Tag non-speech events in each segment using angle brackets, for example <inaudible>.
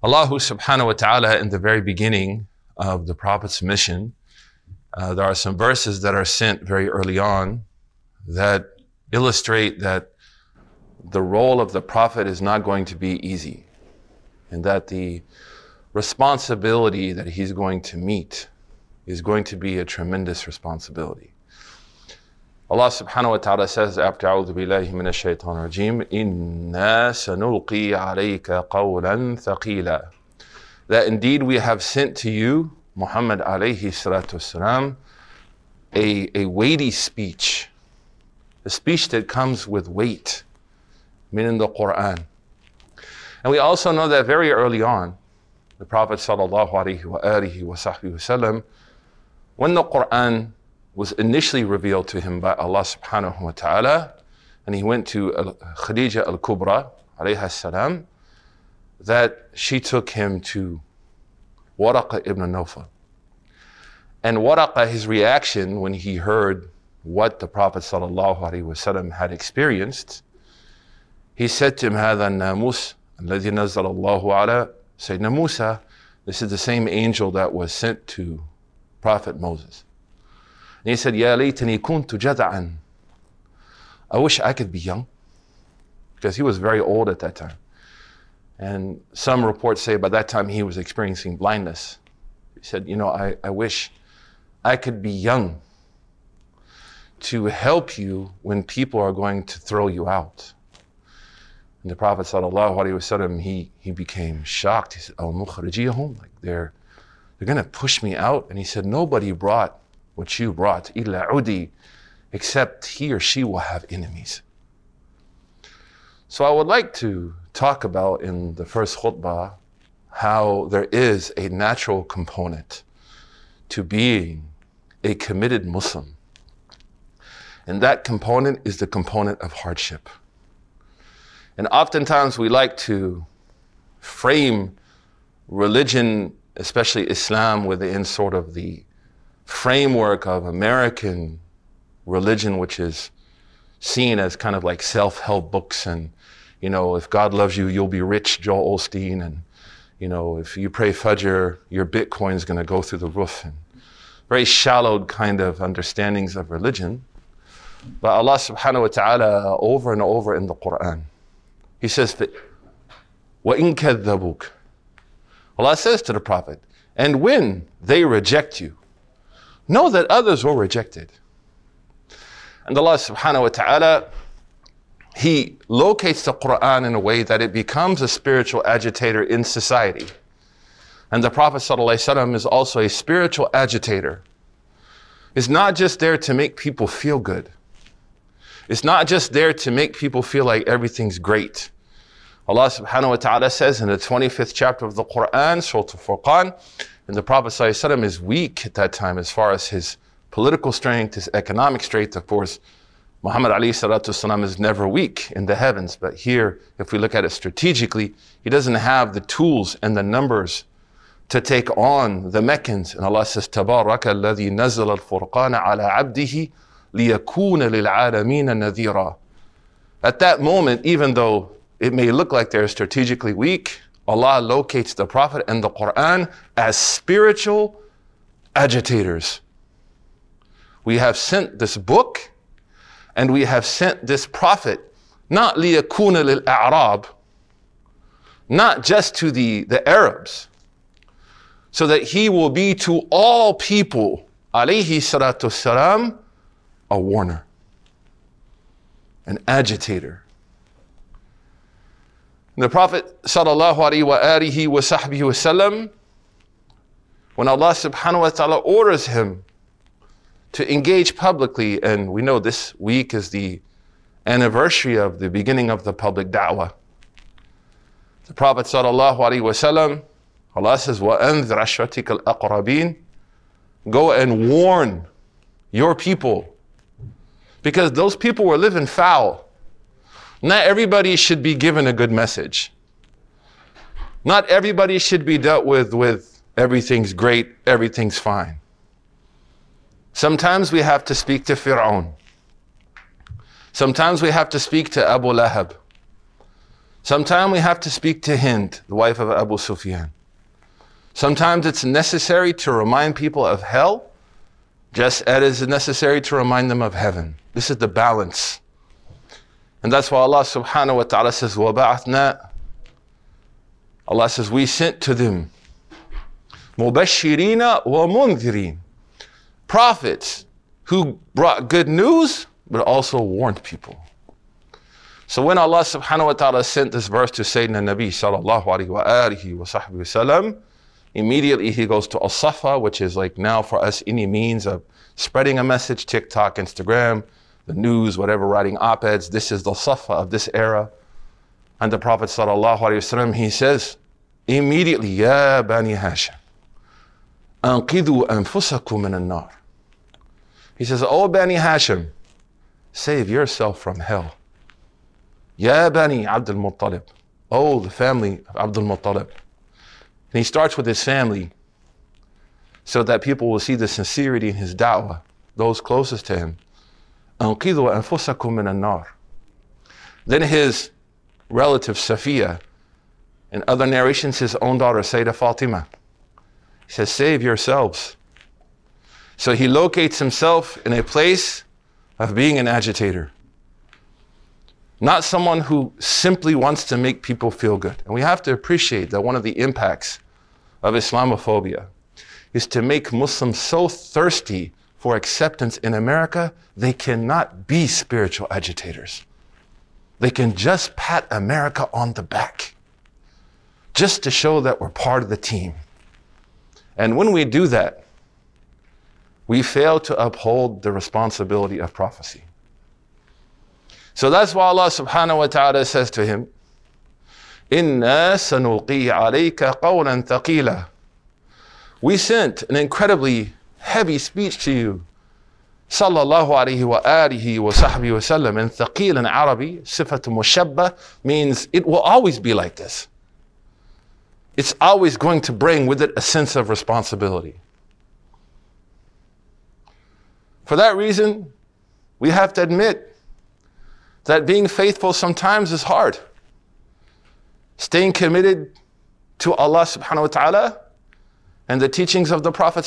Allah subhanahu wa ta'ala, in the very beginning of the Prophet's mission, uh, there are some verses that are sent very early on that illustrate that the role of the Prophet is not going to be easy and that the responsibility that he's going to meet is going to be a tremendous responsibility. Allah subhanahu wa ta'ala says after A'udhu billahi minash shaitan rajim, Inna sanulqi alayka qawlan thaqila. That indeed we have sent to you, Muhammad alayhi salatu wasalam, a, a weighty speech, a speech that comes with weight, meaning the Quran. And we also know that very early on, the Prophet sallallahu alayhi wa alihi wa sahbihi wasallam, when the Quran was initially revealed to him by Allah subhanahu wa ta'ala, and he went to Khadija al Kubra, alayha salam, that she took him to Waraqa ibn Nawfal. And Waraqa, his reaction when he heard what the Prophet ﷺ had experienced, he said to him, هذا الناموس الذي نزل الله على سيدنا موسى. This is the same angel that was sent to Prophet Moses. And he said, Ya laytani kuntu jada'an. I wish I could be young. Because he was very old at that time. And some reports say by that time he was experiencing blindness. He said, You know, I, I wish I could be young to help you when people are going to throw you out. And the Prophet wasallam, he, he became shocked. He said, Oh, mukhrijiyahum, like they're, they're going to push me out. And he said, Nobody brought what you brought, illa udi, except he or she will have enemies. So I would like to talk about in the first khutbah how there is a natural component to being a committed Muslim. And that component is the component of hardship. And oftentimes we like to frame religion, especially Islam, within sort of the framework of American religion, which is seen as kind of like self-help books and, you know, if God loves you, you'll be rich, Joel Osteen, and, you know, if you pray Fajr, your Bitcoin's going to go through the roof, and very shallow kind of understandings of religion. But Allah subhanahu wa ta'ala over and over in the Quran, He says that, وَإِن كَذَّبُوكَ Allah says to the Prophet, and when they reject you, Know that others were rejected. And Allah subhanahu wa ta'ala, He locates the Quran in a way that it becomes a spiritual agitator in society. And the Prophet is also a spiritual agitator. It's not just there to make people feel good. It's not just there to make people feel like everything's great. Allah subhanahu wa ta'ala says in the 25th chapter of the Quran, Surah Al-Furqan, and the Prophet ﷺ is weak at that time as far as his political strength, his economic strength. Of course, Muhammad Ali والسلام, is never weak in the heavens. But here, if we look at it strategically, he doesn't have the tools and the numbers to take on the Meccans. And Allah says, تبارك الذي نزل الفرقان على عبده ليكون للعالمين نذيرا. At that moment, even though it may look like they're strategically weak, Allah locates the Prophet and the Quran as spiritual agitators. We have sent this book and we have sent this Prophet not lil a'rab, not just to the, the Arabs, so that he will be to all people, alayhi salatu salam, a warner, an agitator the Prophet sallallahu alaihi wasallam, when Allah subhanahu wa ta'ala orders him to engage publicly, and we know this week is the anniversary of the beginning of the public da'wah. The Prophet sallallahu alaihi wasallam, Allah says, وَأَنذِرْ عَشْرَتِكَ الْأَقْرَبِينَ Go and warn your people. Because those people were living foul. Not everybody should be given a good message. Not everybody should be dealt with with everything's great, everything's fine. Sometimes we have to speak to Fir'aun. Sometimes we have to speak to Abu Lahab. Sometimes we have to speak to Hind, the wife of Abu Sufyan. Sometimes it's necessary to remind people of hell, just as it is necessary to remind them of heaven. This is the balance. And that's why Allah subhanahu wa ta'ala says, وَبَعَثْنَا Allah says, we sent to them مُبَشِّرِينَ وَمُنذِرِينَ Prophets who brought good news, but also warned people. So when Allah subhanahu wa ta'ala sent this verse to Sayyidina Nabi sallallahu alayhi wa alihi wa sahbihi wasallam, immediately he goes to Al-Safa, which is like now for us any means of spreading a message, TikTok, Instagram, the news, whatever, writing op-eds. This is the Safa of this era. And the Prophet sallallahu alayhi wasallam, he says, immediately, Ya Bani Hashim, أنقذوا أنفسكم من النار. He says, O Bani Hashim, save yourself from hell. Ya Bani Abdul Muttalib. Oh, the family of Abdul Muttalib. And he starts with his family so that people will see the sincerity in his da'wah, those closest to him. أنقذوا أنفسكم من النار. Then his relative Safiya, in other narrations, his own daughter Sayyidah Fatima. He says, Save yourselves. So he locates himself in a place of being an agitator not someone who simply wants to make people feel good. And we have to appreciate that one of the impacts of Islamophobia is to make Muslims so thirsty for acceptance in America, they cannot be spiritual agitators. They can just pat America on the back just to show that we're part of the team. And when we do that, we fail to uphold the responsibility of prophecy. So that's why Allah subhanahu wa ta'ala says to him, Inna sanuqi alayka qawlan. We sent an incredibly heavy speech to you. Sallallahu alayhi wa alihi wa sahbihi wa sallam. And thaqil in Arabic, sifat mushabba, means it will always be like this. It's always going to bring with it a sense of responsibility. For that reason, we have to admit that being faithful sometimes is hard. Staying committed to Allah subhanahu wa ta'ala and the teachings of the Prophet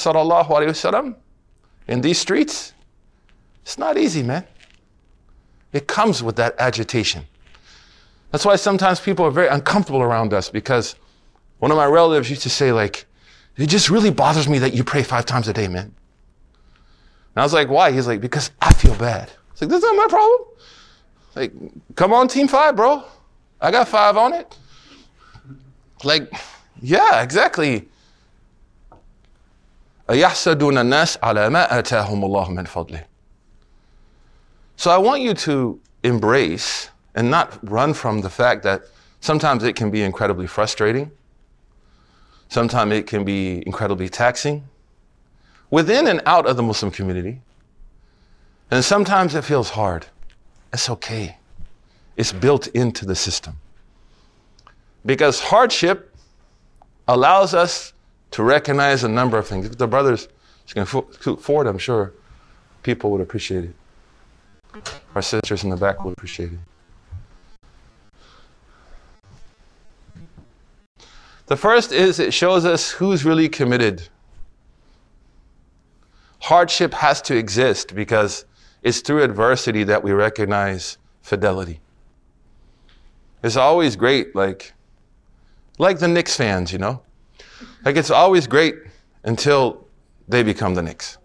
in these streets, it's not easy, man. It comes with that agitation. That's why sometimes people are very uncomfortable around us because one of my relatives used to say, like, it just really bothers me that you pray five times a day, man. And I was like, why? He's like, because I feel bad. It's like, that's not my problem. Like, come on, team five, bro. I got five on it. Like, yeah, exactly. So I want you to embrace and not run from the fact that sometimes it can be incredibly frustrating. Sometimes it can be incredibly taxing within and out of the Muslim community. And sometimes it feels hard. It's okay. It's built into the system. Because hardship allows us to recognize a number of things. If the brothers can forward, I'm sure people would appreciate it. Our sisters in the back would appreciate it. The first is it shows us who's really committed. Hardship has to exist because it's through adversity that we recognize fidelity. It's always great, like, like the Knicks fans, you know? Like, it's always great until they become the Knicks.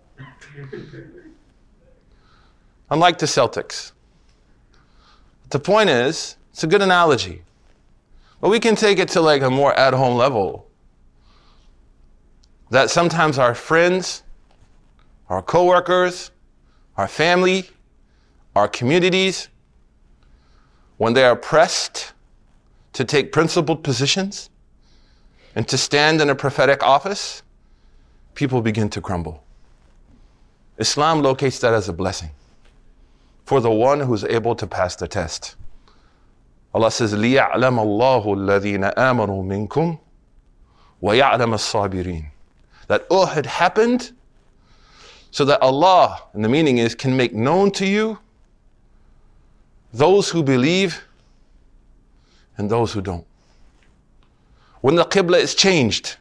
Unlike the Celtics. The point is, it's a good analogy. But we can take it to like a more at home level. That sometimes our friends, our coworkers, our family, our communities, when they are pressed to take principled positions and to stand in a prophetic office, people begin to crumble. Islam locates that as a blessing for the one who's able to pass the test. Allah says, لِيَعْلَمَ اللَّهُ الَّذِينَ آمَنُوا مِنْكُمْ وَيَعْلَمَ الصَّابِرِينَ That Uhud happened so that Allah, and the meaning is, can make known to you those who believe and those who don't. When the Qibla is changed,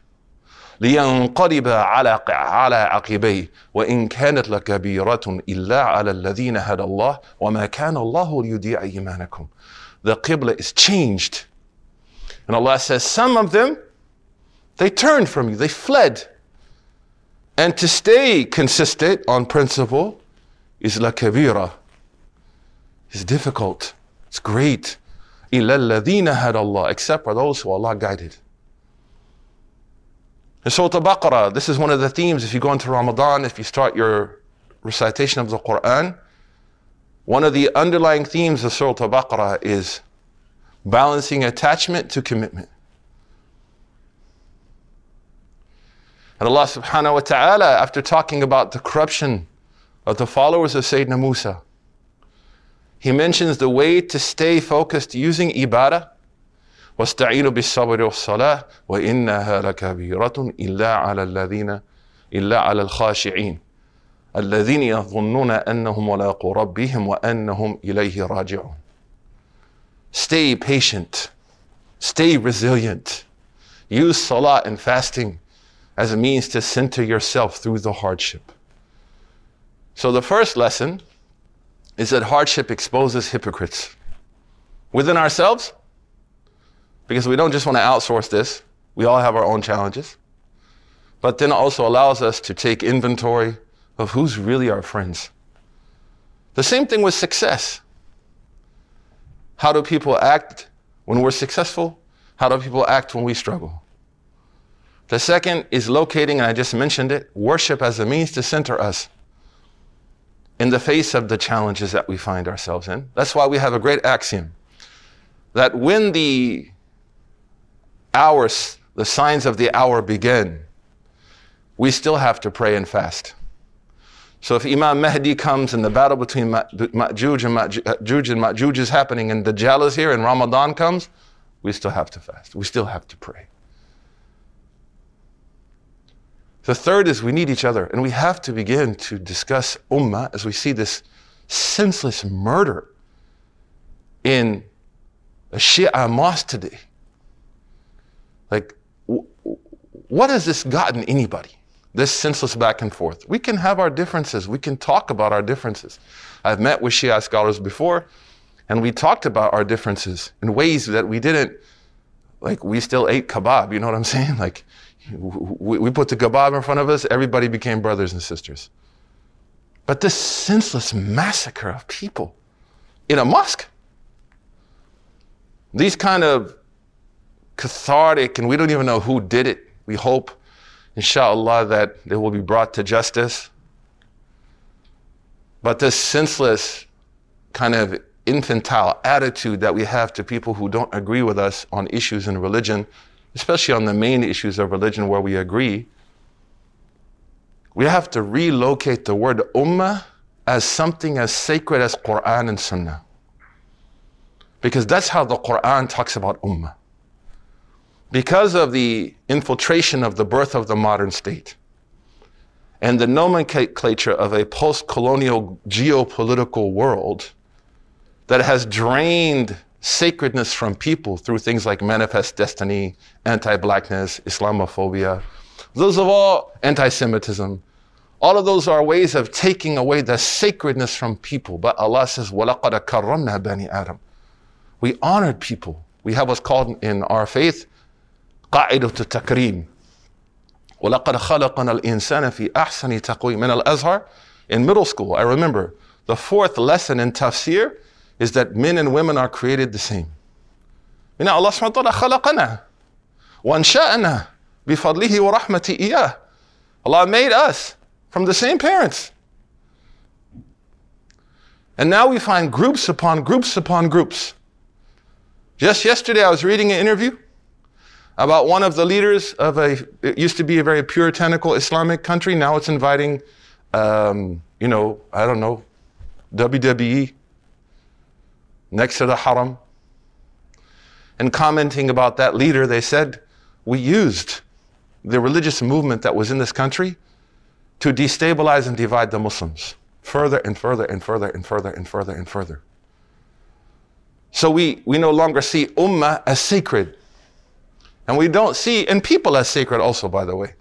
لينقلب على على عقبيه وإن كانت لكبيرة إلا على الذين هدى الله وما كان الله ليضيع إيمانكم. The Qibla is changed. And Allah says, some of them, they turned from you, they fled. And to stay consistent on principle is la kabira. It's difficult. It's great. إِلَّا الَّذِينَ هَدَى اللَّهِ Except for those who Allah guided. In Surah Al-Baqarah, this is one of the themes if you go into Ramadan, if you start your recitation of the Quran, one of the underlying themes of Surah Al-Baqarah is balancing attachment to commitment. And Allah subhanahu wa ta'ala, after talking about the corruption of the followers of Sayyidina Musa, he mentions the way to stay focused using ibadah واستعينوا بالصبر والصلاة وإنها لكبيرة إلا على الذين إلا على الخاشعين الذين يظنون أنهم ملاقو ربهم وأنهم إليه راجعون Stay patient. Stay resilient. Use salah and fasting as a means to center yourself through the hardship. So the first lesson is that hardship exposes hypocrites within ourselves because we don't just want to outsource this. We all have our own challenges. But then also allows us to take inventory of who's really our friends. The same thing with success. How do people act when we're successful? How do people act when we struggle? The second is locating, and I just mentioned it, worship as a means to center us in the face of the challenges that we find ourselves in. That's why we have a great axiom that when the hours, the signs of the hour begin, we still have to pray and fast. So if Imam Mahdi comes and the battle between Ma'juj and Ma'juj uh, and Ma'juj is happening and Dajjal is here and Ramadan comes, we still have to fast. We still have to pray. The third is we need each other and we have to begin to discuss ummah as we see this senseless murder in a Shia mosque today. Like, what has this gotten anybody? This senseless back and forth. We can have our differences. We can talk about our differences. I've met with Shia scholars before, and we talked about our differences in ways that we didn't, like, we still ate kebab. You know what I'm <laughs> saying? Like, we, we put the kebab in front of us, everybody became brothers and sisters. But this senseless massacre of people in a mosque, these kind of cathartic, and we don't even know who did it. We hope, inshallah, that they will be brought to justice. But this senseless kind of infantile attitude that we have to people who don't agree with us on issues in religion, especially on the main issues of religion where we agree, we have to relocate the word ummah as something as sacred as Quran and Sunnah. Because that's how the Quran talks about ummah because of the infiltration of the birth of the modern state and the nomenclature of a post colonial geopolitical world that has drained sacredness from people through things like manifest destiny, anti blackness, Islamophobia. Those are all anti Semitism. All of those are ways of taking away the sacredness from people. But Allah says, وَلَقَدْ كَرَّمْنَا بَنِي آدَمَ We honored people. We have what's called in our faith قاعدة التكريم ولقد خلقنا الإنسان في أحسن تقويم من الأزهر in middle school I remember the fourth lesson in tafsir is that men and women are created the same من الله سبحانه وتعالى خلقنا وأنشأنا بفضله ورحمته إياه Allah made us from the same parents and now we find groups upon groups upon groups just yesterday I was reading an interview about one of the leaders of a, it used to be a very puritanical Islamic country. Now it's inviting, um, you know, I don't know, WWE next to the haram. And commenting about that leader, they said, we used the religious movement that was in this country to destabilize and divide the Muslims further and further and further and further and further and further. So we, we no longer see ummah as sacred. And we don't see, and people as sacred also, by the way.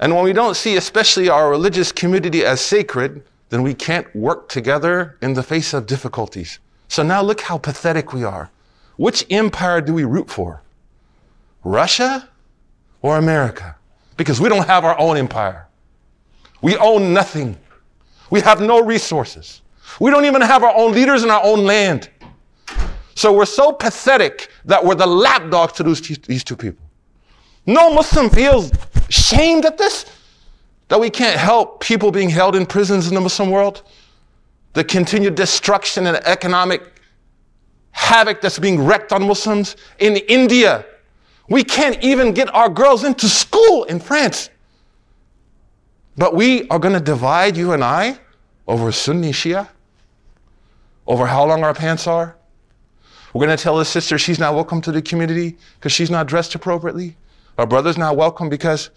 And when we don't see, especially our religious community as sacred, then we can't work together in the face of difficulties. So now look how pathetic we are. Which empire do we root for? Russia or America? Because we don't have our own empire. We own nothing. We have no resources. We don't even have our own leaders in our own land. So we're so pathetic that we're the lapdogs to those, these two people. No Muslim feels shamed at this, that we can't help people being held in prisons in the Muslim world, the continued destruction and economic havoc that's being wreaked on Muslims in India. We can't even get our girls into school in France. But we are going to divide you and I over Sunni Shia, over how long our pants are. We're going to tell a sister she's not welcome to the community because she's not dressed appropriately. Our brother's not welcome because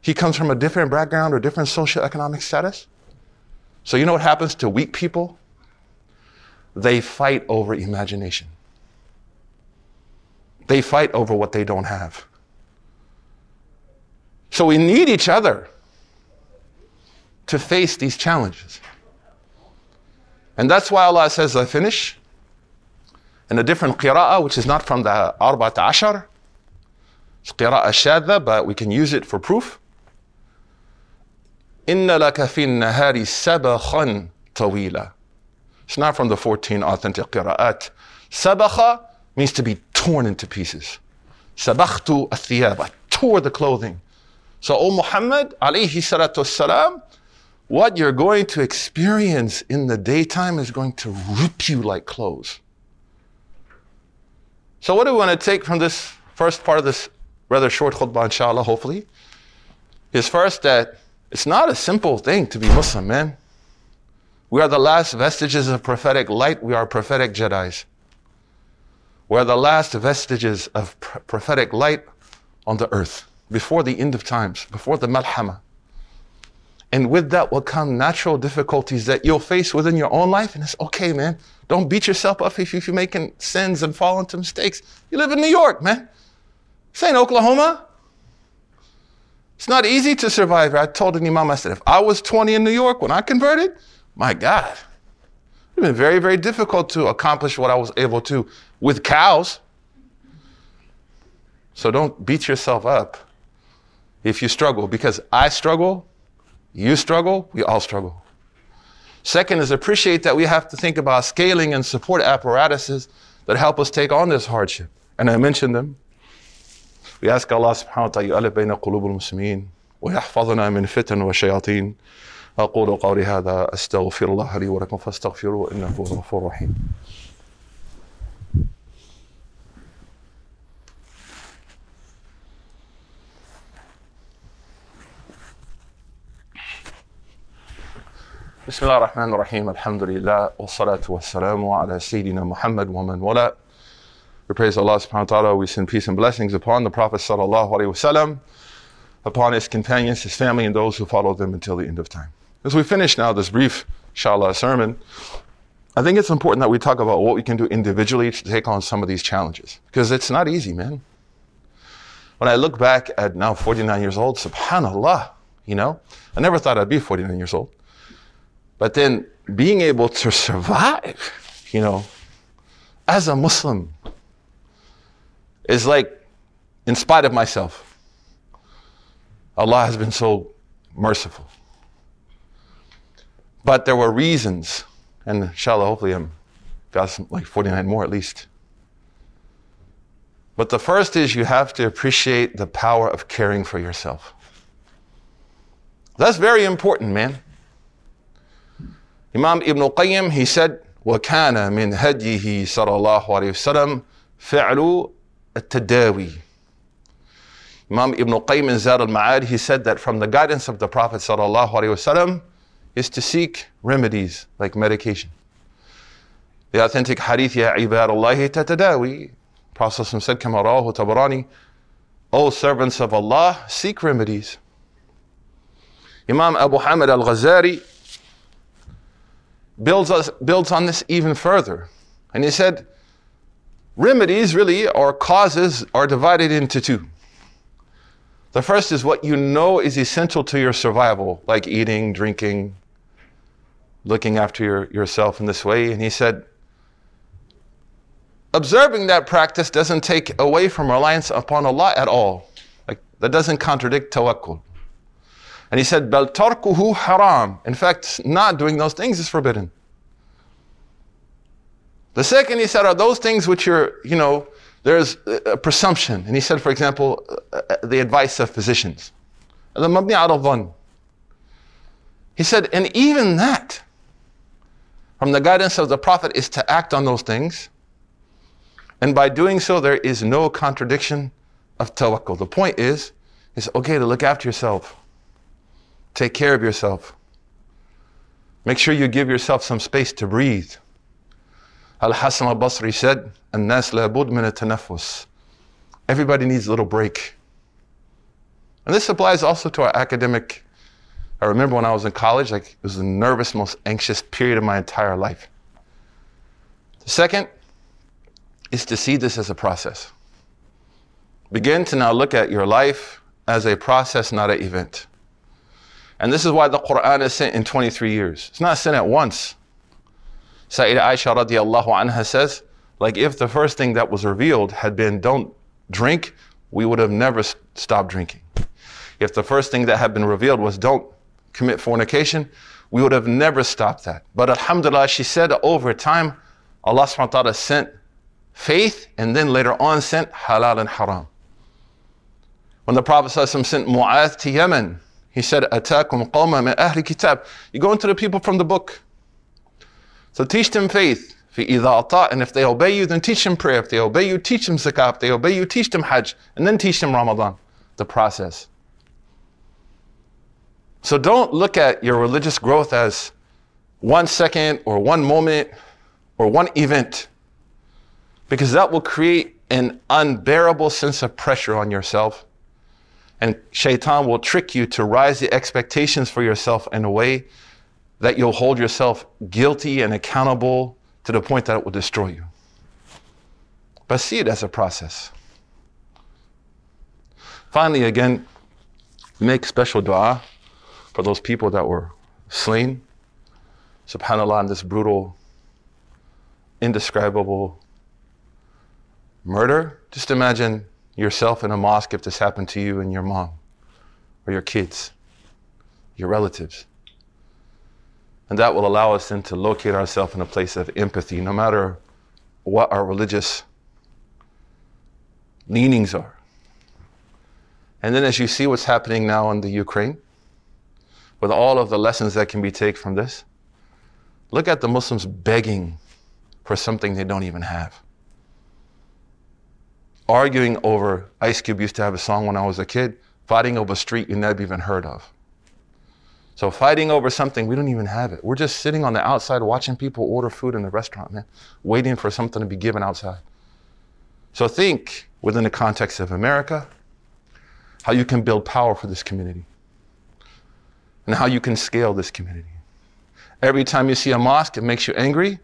he comes from a different background or different socioeconomic status. So, you know what happens to weak people? They fight over imagination, they fight over what they don't have. So, we need each other to face these challenges. And that's why Allah says, I finish in a different qira'ah, which is not from the Arba'at Ashar. It's qira'ah shadda, but we can use it for proof. Inna laka fi nahari sabakhan tawila. It's not from the 14 authentic qira'at. Sabakha means to be torn into pieces. Sabakhtu athiyab. I tore the clothing. So, O Muhammad, alayhi salatu salam, what you're going to experience in the daytime is going to rip you like clothes. So, what do we want to take from this first part of this rather short khutbah, inshallah, hopefully? Is first that it's not a simple thing to be Muslim, man. We are the last vestiges of prophetic light. We are prophetic Jedi's. We are the last vestiges of pr- prophetic light on the earth before the end of times, before the malhama. And with that will come natural difficulties that you'll face within your own life. And it's okay, man. Don't beat yourself up if you're making sins and fall into mistakes. You live in New York, man. Ain't Oklahoma. It's not easy to survive. I told an imam, I said, if I was 20 in New York when I converted, my God, it would have been very, very difficult to accomplish what I was able to with cows. So don't beat yourself up if you struggle, because I struggle you struggle, we all struggle. Second is appreciate that we have to think about scaling and support apparatuses that help us take on this hardship. And I mentioned them. We ask Allah subhanahu wa ta'ala يؤلف بين قلوب المسلمين ويحفظنا من فتن وشياطين أقول قولي هذا أستغفر الله لي ولكم فاستغفروه إنه هو الغفور الرحيم بسم الله الرحمن الرحيم الحمد لله والصلاة والسلام على سيدنا محمد ومن ولا We praise Allah subhanahu wa ta'ala. We send peace and blessings upon the Prophet sallallahu alaihi wasallam, upon his companions, his family, and those who follow them until the end of time. As we finish now this brief, inshallah, sermon, I think it's important that we talk about what we can do individually to take on some of these challenges. Because it's not easy, man. When I look back at now 49 years old, subhanAllah, you know, I never thought I'd be 49 years old. But then being able to survive, you know, as a Muslim is like, in spite of myself, Allah has been so merciful. But there were reasons, and inshallah, hopefully, I'm got some, like 49 more at least. But the first is you have to appreciate the power of caring for yourself. That's very important, man. Imam Ibn Qayyim, he said, وكان من هديه صلى الله عليه وسلم فعل التداوي. Imam Ibn Qayyim in Zad al-Ma'ad, he said that from the guidance of the Prophet sallallahu alaihi wasallam is to seek remedies like medication. The authentic hadith, يا عباد الله تتداوي. Prophet said, كما رواه Tabarani, O servants of Allah, seek remedies. Imam Abu Hamid al-Ghazali, builds, us, builds on this even further. And he said, remedies really or causes are divided into two. The first is what you know is essential to your survival, like eating, drinking, looking after your, yourself in this way. And he said, observing that practice doesn't take away from reliance upon Allah at all. Like that doesn't contradict tawakkul. And he said, tarkuhu haram. In fact, not doing those things is forbidden. The second, he said, are those things which are, you know, there's a presumption. And he said, for example, uh, the advice of physicians. He said, and even that, from the guidance of the Prophet, is to act on those things. And by doing so, there is no contradiction of tawakkul. The point is, it's okay to look after yourself. Take care of yourself. Make sure you give yourself some space to breathe. Al Hassan al Basri said, "And Nas labud min tanafus. Everybody needs a little break. And this applies also to our academic. I remember when I was in college, like it was the nervous, most anxious period of my entire life. The second is to see this as a process. Begin to now look at your life as a process, not an event. And this is why the Quran is sent in 23 years. It's not sent at once. Sayyidah Aisha radiallahu anha says, like if the first thing that was revealed had been don't drink, we would have never stopped drinking. If the first thing that had been revealed was don't commit fornication, we would have never stopped that. But alhamdulillah, she said over time, Allah subhanahu wa ta'ala sent faith and then later on sent halal and haram. When the Prophet sent Mu'adh to Yemen, he said, Atakum qawma min ahli kitab. You go into the people from the book. So teach them faith. And if they obey you, then teach them prayer. If they obey you, teach them zakah. If they obey you, teach them hajj. And then teach them Ramadan. The process. So don't look at your religious growth as one second or one moment or one event because that will create an unbearable sense of pressure on yourself and shaitan will trick you to rise the expectations for yourself in a way that you'll hold yourself guilty and accountable to the point that it will destroy you. But see it as a process. Finally, again, make special dua for those people that were slain. SubhanAllah, in this brutal, indescribable murder. Just imagine yourself in a mosque if this happened to you and your mom or your kids, your relatives. And that will allow us then to locate ourselves in a place of empathy, no matter what our religious leanings are. And then as you see what's happening now in the Ukraine, with all of the lessons that can be taken from this, look at the Muslims begging for something they don't even have arguing over Ice Cube used to have a song when I was a kid, fighting over a street you never even heard of. So fighting over something we don't even have it. We're just sitting on the outside watching people order food in the restaurant, man, waiting for something to be given outside. So think within the context of America, how you can build power for this community and how you can scale this community. Every time you see a mosque, it makes you angry,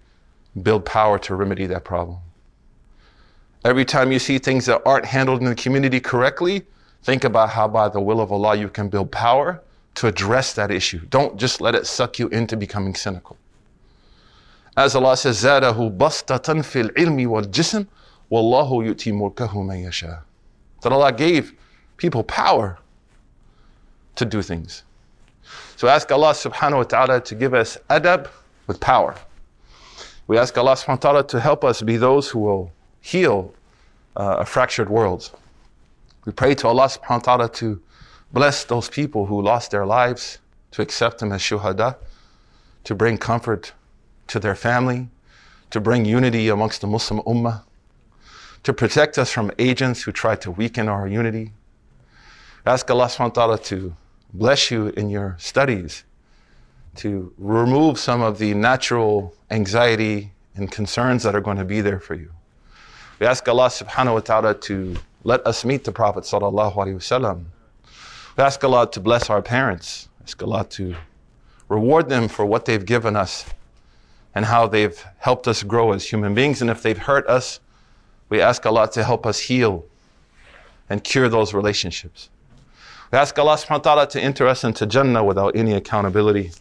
build power to remedy that problem. Every time you see things that aren't handled in the community correctly, think about how by the will of Allah you can build power to address that issue. Don't just let it suck you into becoming cynical. As Allah says, زَادَهُ بَسْطَةً فِي الْعِلْمِ وَالْجِسْمِ وَاللَّهُ يُؤْتِي مُلْكَهُ مَن يَشَاءُ That Allah gave people power to do things. So ask Allah subhanahu wa ta'ala to give us adab with power. We ask Allah subhanahu wa ta'ala to help us be those who will heal uh, a fractured world. We pray to Allah subhanahu wa ta'ala to bless those people who lost their lives, to accept them as shuhada, to bring comfort to their family, to bring unity amongst the Muslim ummah, to protect us from agents who try to weaken our unity. Ask Allah subhanahu wa ta'ala to bless you in your studies, to remove some of the natural anxiety and concerns that are going to be there for you. We ask Allah subhanahu wa ta'ala to let us meet the Prophet sallallahu alaihi wasallam. We ask Allah to bless our parents. We ask Allah to reward them for what they've given us and how they've helped us grow as human beings. And if they've hurt us, We ask Allah to help us heal and cure those relationships. We ask Allah subhanahu wa ta'ala to enter us into Jannah without any accountability.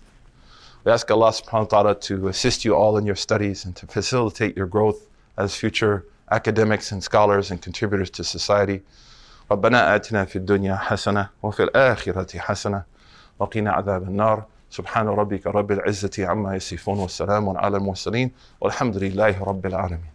We ask Allah subhanahu wa ta'ala to assist you all in your studies and to facilitate your growth as future academics and scholars and contributors to society. ربنا آتنا في الدنيا حسنة وفي الآخرة حسنة وقنا عذاب النار سبحان ربك رب العزة عما يصفون والسلام على المرسلين والحمد لله رب العالمين